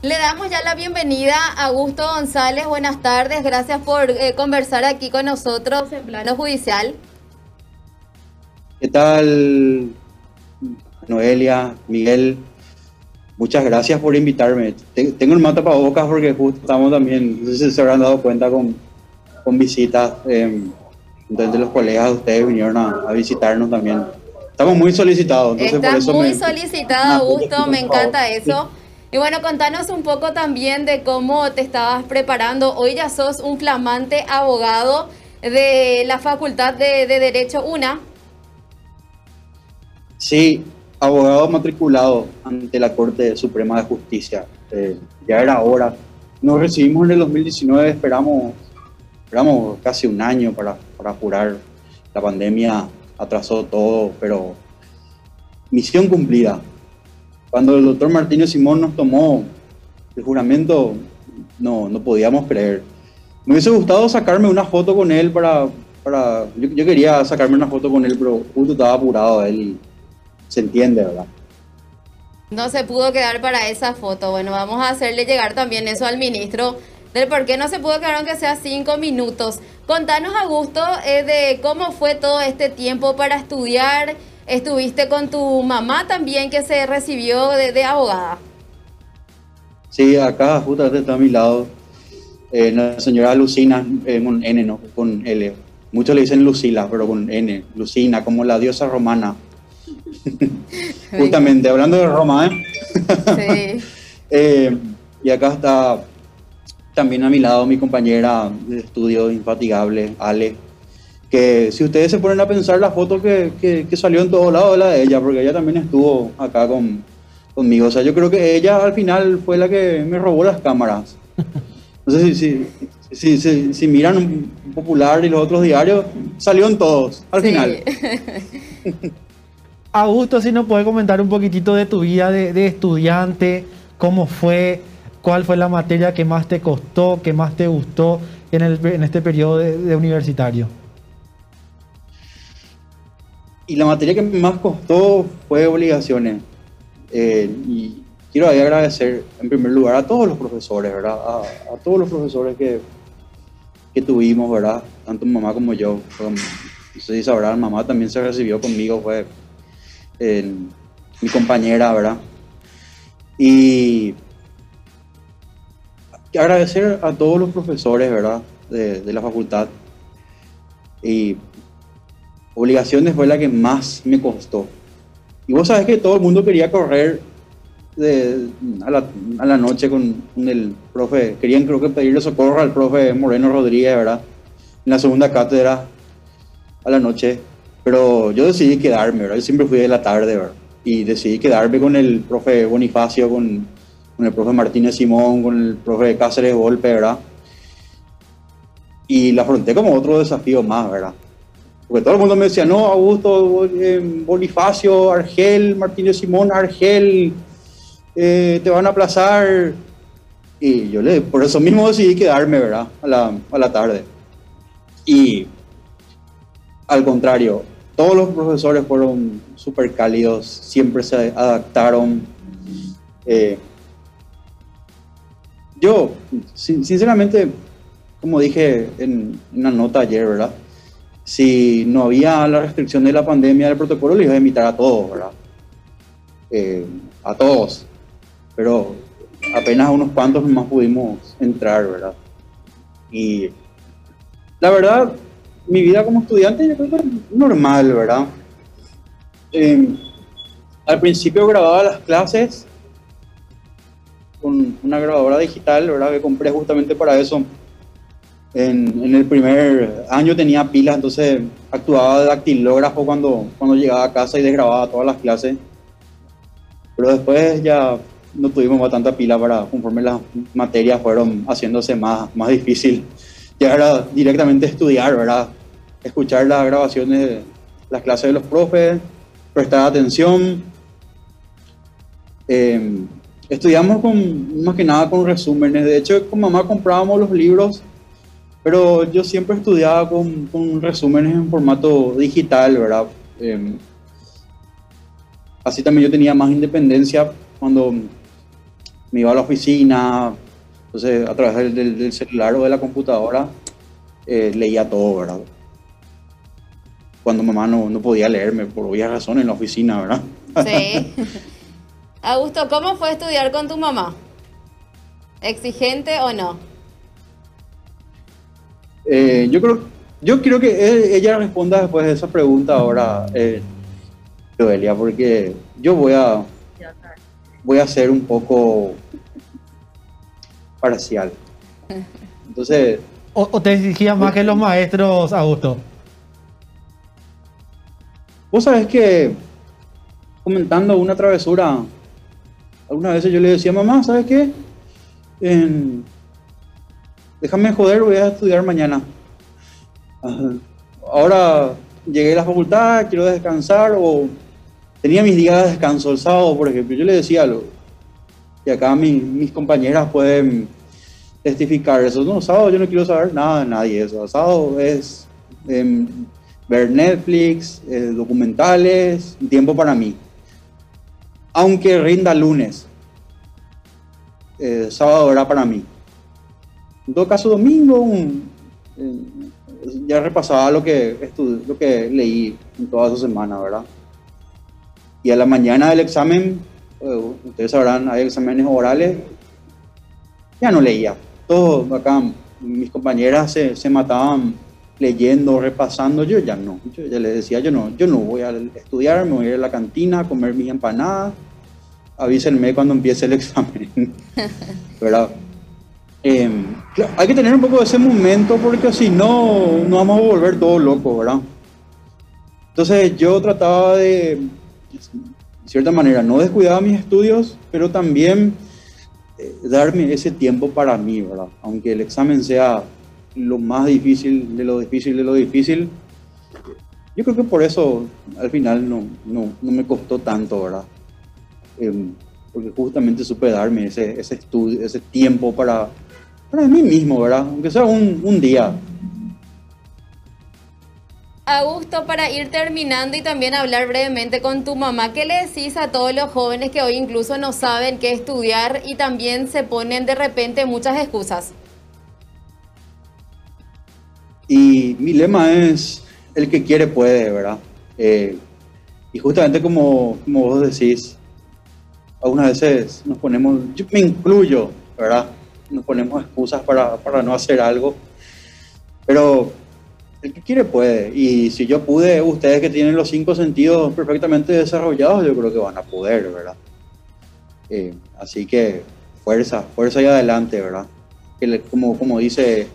Le damos ya la bienvenida a Augusto González. Buenas tardes, gracias por eh, conversar aquí con nosotros en plano judicial. ¿Qué tal, Noelia, Miguel? Muchas gracias por invitarme. Tengo el mata para bocas porque justo estamos también, no sé si se habrán dado cuenta con, con visitas. Eh, entonces los colegas de ustedes vinieron a, visitarnos también. Estamos muy solicitados. Entonces muy solicitado, Augusto, me encanta eso. Y bueno, contanos un poco también de cómo te estabas preparando. Hoy ya sos un flamante abogado de la Facultad de, Derecho UNA. Sí, abogado matriculado ante la Corte Suprema de Justicia. Eh, ya era hora. Nos recibimos en el 2019, esperamos, esperamos casi un año para, para jurar. La pandemia atrasó todo, pero misión cumplida. Cuando el doctor Martínez Simón nos tomó el juramento, no, no podíamos creer. Me hubiese gustado sacarme una foto con él para... para yo, quería sacarme una foto con él, pero justo estaba apurado él se entiende, ¿verdad? No se pudo quedar para esa foto. Bueno, vamos a hacerle llegar también eso al ministro del por qué no se pudo quedar aunque sea cinco minutos. Contanos, Augusto, eh, de cómo fue todo este tiempo para estudiar Estuviste con tu mamá también que se recibió de, abogada. Sí, acá justamente está a mi lado eh, la señora Lucina, eh, con N, no, con L. Muchos le dicen Lucila, pero con N, Lucina, como la diosa romana. Justamente, hablando de Roma, ¿eh? sí. Eh, y acá está también a mi lado mi compañera de estudio infatigable, Ale que si ustedes se ponen a pensar la foto que, que, salió en todos lados, la de ella, porque ella también estuvo acá con, conmigo. O sea, yo creo que ella al final fue la que me robó las cámaras. No sé si, si, si, si, miran un Popular y los otros diarios, salió en todos, al final. Augusto, si nos puede comentar un poquitito de tu vida de, de, estudiante, cómo fue, cuál fue la materia que más te costó, que más te gustó en, el, en este periodo de universitario. Y la materia que más costó fue obligaciones. Eh, y quiero agradecer en primer lugar a todos los profesores, ¿verdad? A, todos los profesores que, que tuvimos, ¿verdad? Tanto mamá como yo. no sé si sabrán, mamá también se recibió conmigo, fue eh, mi compañera, ¿verdad? Y agradecer a todos los profesores, ¿verdad? De, de la facultad. Y obligaciones fue la que más me costó. Y vos sabés que todo el mundo quería correr de, a, la, a, la, noche con, el profe, querían creo que pedirle socorro al profe Moreno Rodríguez, ¿verdad? En la segunda cátedra a la noche, pero yo decidí quedarme, ¿verdad? Yo siempre fui de la tarde, ¿verdad? Y decidí quedarme con el profe Bonifacio, con, con el profe Martínez Simón, con el profe Cáceres Golpe, ¿verdad? Y la afronté como otro desafío más, ¿verdad? Porque todo el mundo me decía, no, Augusto, eh, Bonifacio, Argel, Martínez Simón, Argel, eh, te van a aplazar. Y yo le, por eso mismo decidí quedarme, ¿verdad? A la, a la tarde. Y al contrario, todos los profesores fueron súper cálidos, siempre se adaptaron. Eh, yo, sinceramente, como dije en una nota ayer, ¿verdad? Si no había la restricción de la pandemia del protocolo, le iba a invitar a todos, ¿verdad? Eh, a todos. Pero apenas unos cuantos más pudimos entrar, ¿verdad? Y la verdad, mi vida como estudiante yo creo que normal, ¿verdad? Em, al principio grababa las clases con una grabadora digital, ¿verdad? Que compré justamente para eso en, el primer año tenía pilas, entonces actuaba de dactilógrafo cuando, cuando llegaba a casa y desgrababa todas las clases. Pero después ya no tuvimos tanta pila para, conforme las materias fueron haciéndose más, más difícil. Ya era directamente estudiar, ¿verdad? Escuchar las grabaciones las clases de los profes, prestar atención. Em, estudiamos con, más que nada con resúmenes. De hecho, con mamá comprábamos los libros pero yo siempre estudiaba con, con resúmenes en formato digital, ¿verdad? Em, así también yo tenía más independencia cuando me iba a la oficina, entonces a través del, celular o de la computadora eh, leía todo, ¿verdad? Cuando mamá no, no podía leerme por obvias razones en la oficina, ¿verdad? Sí. Augusto, ¿cómo fue estudiar con tu mamá? ¿Exigente o no? Eh, yo creo yo quiero que ella responda después de esa pregunta ahora, eh, Joelia, porque yo voy a voy a ser un poco parcial. Entonces. ¿O, te exigía más que los maestros, Augusto? Vos sabés que comentando una travesura, algunas veces yo le decía, mamá, ¿sabes qué? Déjame joder, voy a estudiar mañana. Ahora llegué a la facultad, quiero descansar o tenía mis días de descanso el sábado, por ejemplo. Yo le decía lo y acá mis compañeras pueden testificar eso. No, sábado yo no quiero saber nada de nadie. Eso. Sábado es em, ver Netflix, eh, documentales, tiempo para mí. Aunque rinda lunes, eh, sábado era para mí. En todo caso, domingo, ya repasaba lo que, lo que leí en toda esa semana, ¿verdad? Y a la mañana del examen, eh, ustedes sabrán, hay exámenes orales, ya no leía. Todos acá, mis compañeras se, se mataban leyendo, repasando, yo ya no. Yo ya les decía, yo no, yo no voy a estudiar, me voy a ir a la cantina a comer mis empanadas. Avísenme cuando empiece el examen. ¿Verdad? Em, hay que tener un poco de ese momento porque si no, no vamos a volver todo loco, ¿verdad? Entonces yo trataba de, de cierta manera, no descuidar mis estudios, pero también eh, darme ese tiempo para mí, ¿verdad? Aunque el examen sea lo más difícil de lo difícil de lo difícil, yo creo que por eso al final no, no, no me costó tanto, ¿verdad? Em, porque justamente supe darme ese, ese estudio, ese tiempo para, para mí mismo, ¿verdad? Aunque sea un, un día. Augusto, para ir terminando y también hablar brevemente con tu mamá, ¿qué le decís a todos los jóvenes que hoy incluso no saben qué estudiar y también se ponen de repente muchas excusas? Y mi lema es, el que quiere puede, ¿verdad? Eh, y justamente como, como vos decís, algunas veces nos ponemos, yo me incluyo, ¿verdad? Nos ponemos excusas para, para no hacer algo. Pero el que quiere puede. Y si yo pude, ustedes que tienen los cinco sentidos perfectamente desarrollados, yo creo que van a poder, ¿verdad? Eh, así que fuerza, fuerza y adelante, ¿verdad? Que como, como dice,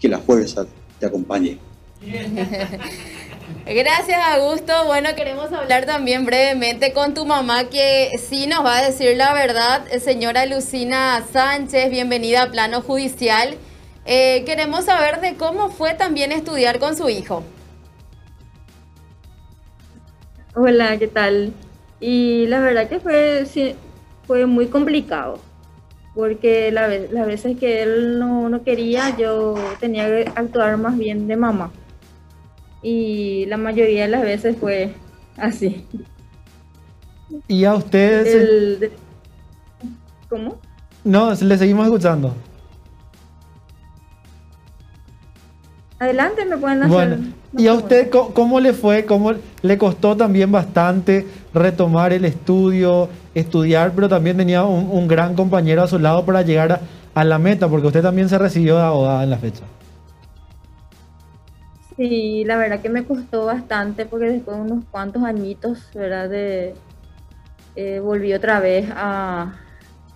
que la fuerza te acompañe. Gracias, Augusto. Bueno, queremos hablar también brevemente con tu mamá, que sí nos va a decir la verdad. Señora Lucina Sánchez, bienvenida a Plano Judicial. Eh, queremos saber de cómo fue también estudiar con su hijo. Hola, ¿qué tal? Y la verdad que fue, muy complicado, porque las veces que él no quería, yo tenía que actuar más bien de mamá y la mayoría de las veces fue así. ¿Y a ustedes? ¿Cómo? No, le seguimos escuchando. Adelante, me pueden hacer. Bueno, ¿y a usted cómo, le fue? ¿Cómo le costó también bastante retomar el estudio, estudiar, pero también tenía un, gran compañero a su lado para llegar a, a, la meta, porque usted también se recibió de abogada en la fecha? Sí, la verdad que me costó bastante porque después de unos cuantos añitos, ¿verdad? De, eh, volví otra vez a,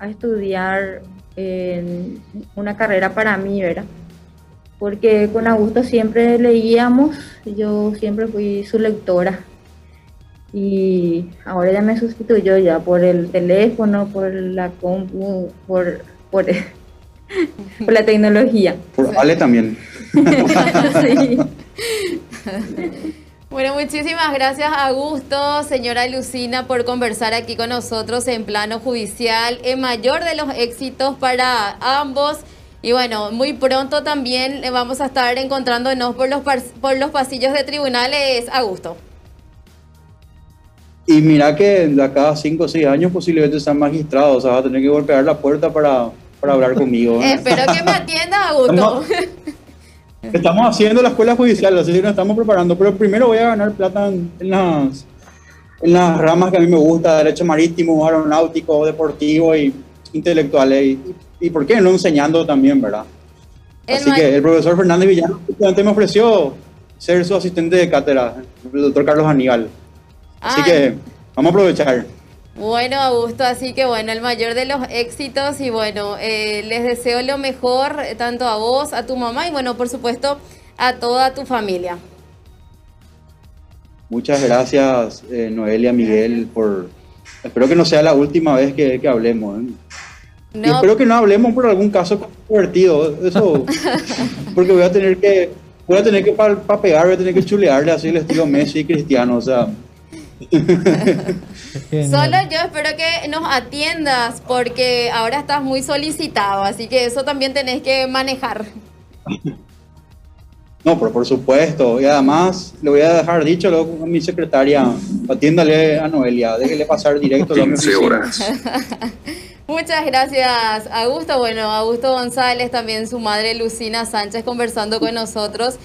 estudiar en una carrera para mí, ¿verdad? Porque con Augusto siempre leíamos, yo siempre fui su lectora y ahora ya me sustituyó ya por el teléfono, por la compu, por, por, por la tecnología. Por Ale también. sí. Bueno, muchísimas gracias Augusto, señora Lucina, por conversar aquí con nosotros en plano judicial. El mayor de los éxitos para ambos. Y bueno, muy pronto también vamos a estar encontrándonos por los, por los pasillos de tribunales, Augusto. Y mira que de acá a 5 o 6 años posiblemente sean magistrados, o sea, va a tener que golpear la puerta para, para hablar conmigo. ¿eh? Espero que me atienda, Augusto. Estamos, haciendo la escuela judicial, así que nos estamos preparando, pero primero voy a ganar plata en, en las, en las ramas que a mí me gusta, derecho marítimo, aeronáutico, deportivo y intelectuales, y, y por qué no enseñando también, ¿verdad? El Así que el profesor Fernández Villano me ofreció ser su asistente de cátedra, el doctor Carlos Aníbal. Así Ah, que vamos a aprovechar. Bueno, Augusto, así que bueno, el mayor de los éxitos y bueno, eh, les deseo lo mejor eh, tanto a vos, a tu mamá y bueno, por supuesto, a toda tu familia. Muchas gracias, eh, Noelia, Miguel, por... Espero que no sea la última vez que, que hablemos. ¿eh? Y No, espero que no hablemos por algún caso controvertido. Eso, porque voy a tener que, voy a tener que para pegar, voy a tener que chulearle así el estilo Messi y Cristiano. O sea. Solo yo espero que nos atiendas porque ahora estás muy solicitado, así que eso también tenés que manejar. no, pero por supuesto. Y además le voy a dejar dicho luego a mi secretaria, atiéndale a Noelia, déjele pasar directo. lo a mi 15 oficina. horas. Muchas gracias, Augusto. Bueno, Augusto González, también su madre Lucina Sánchez conversando con nosotros.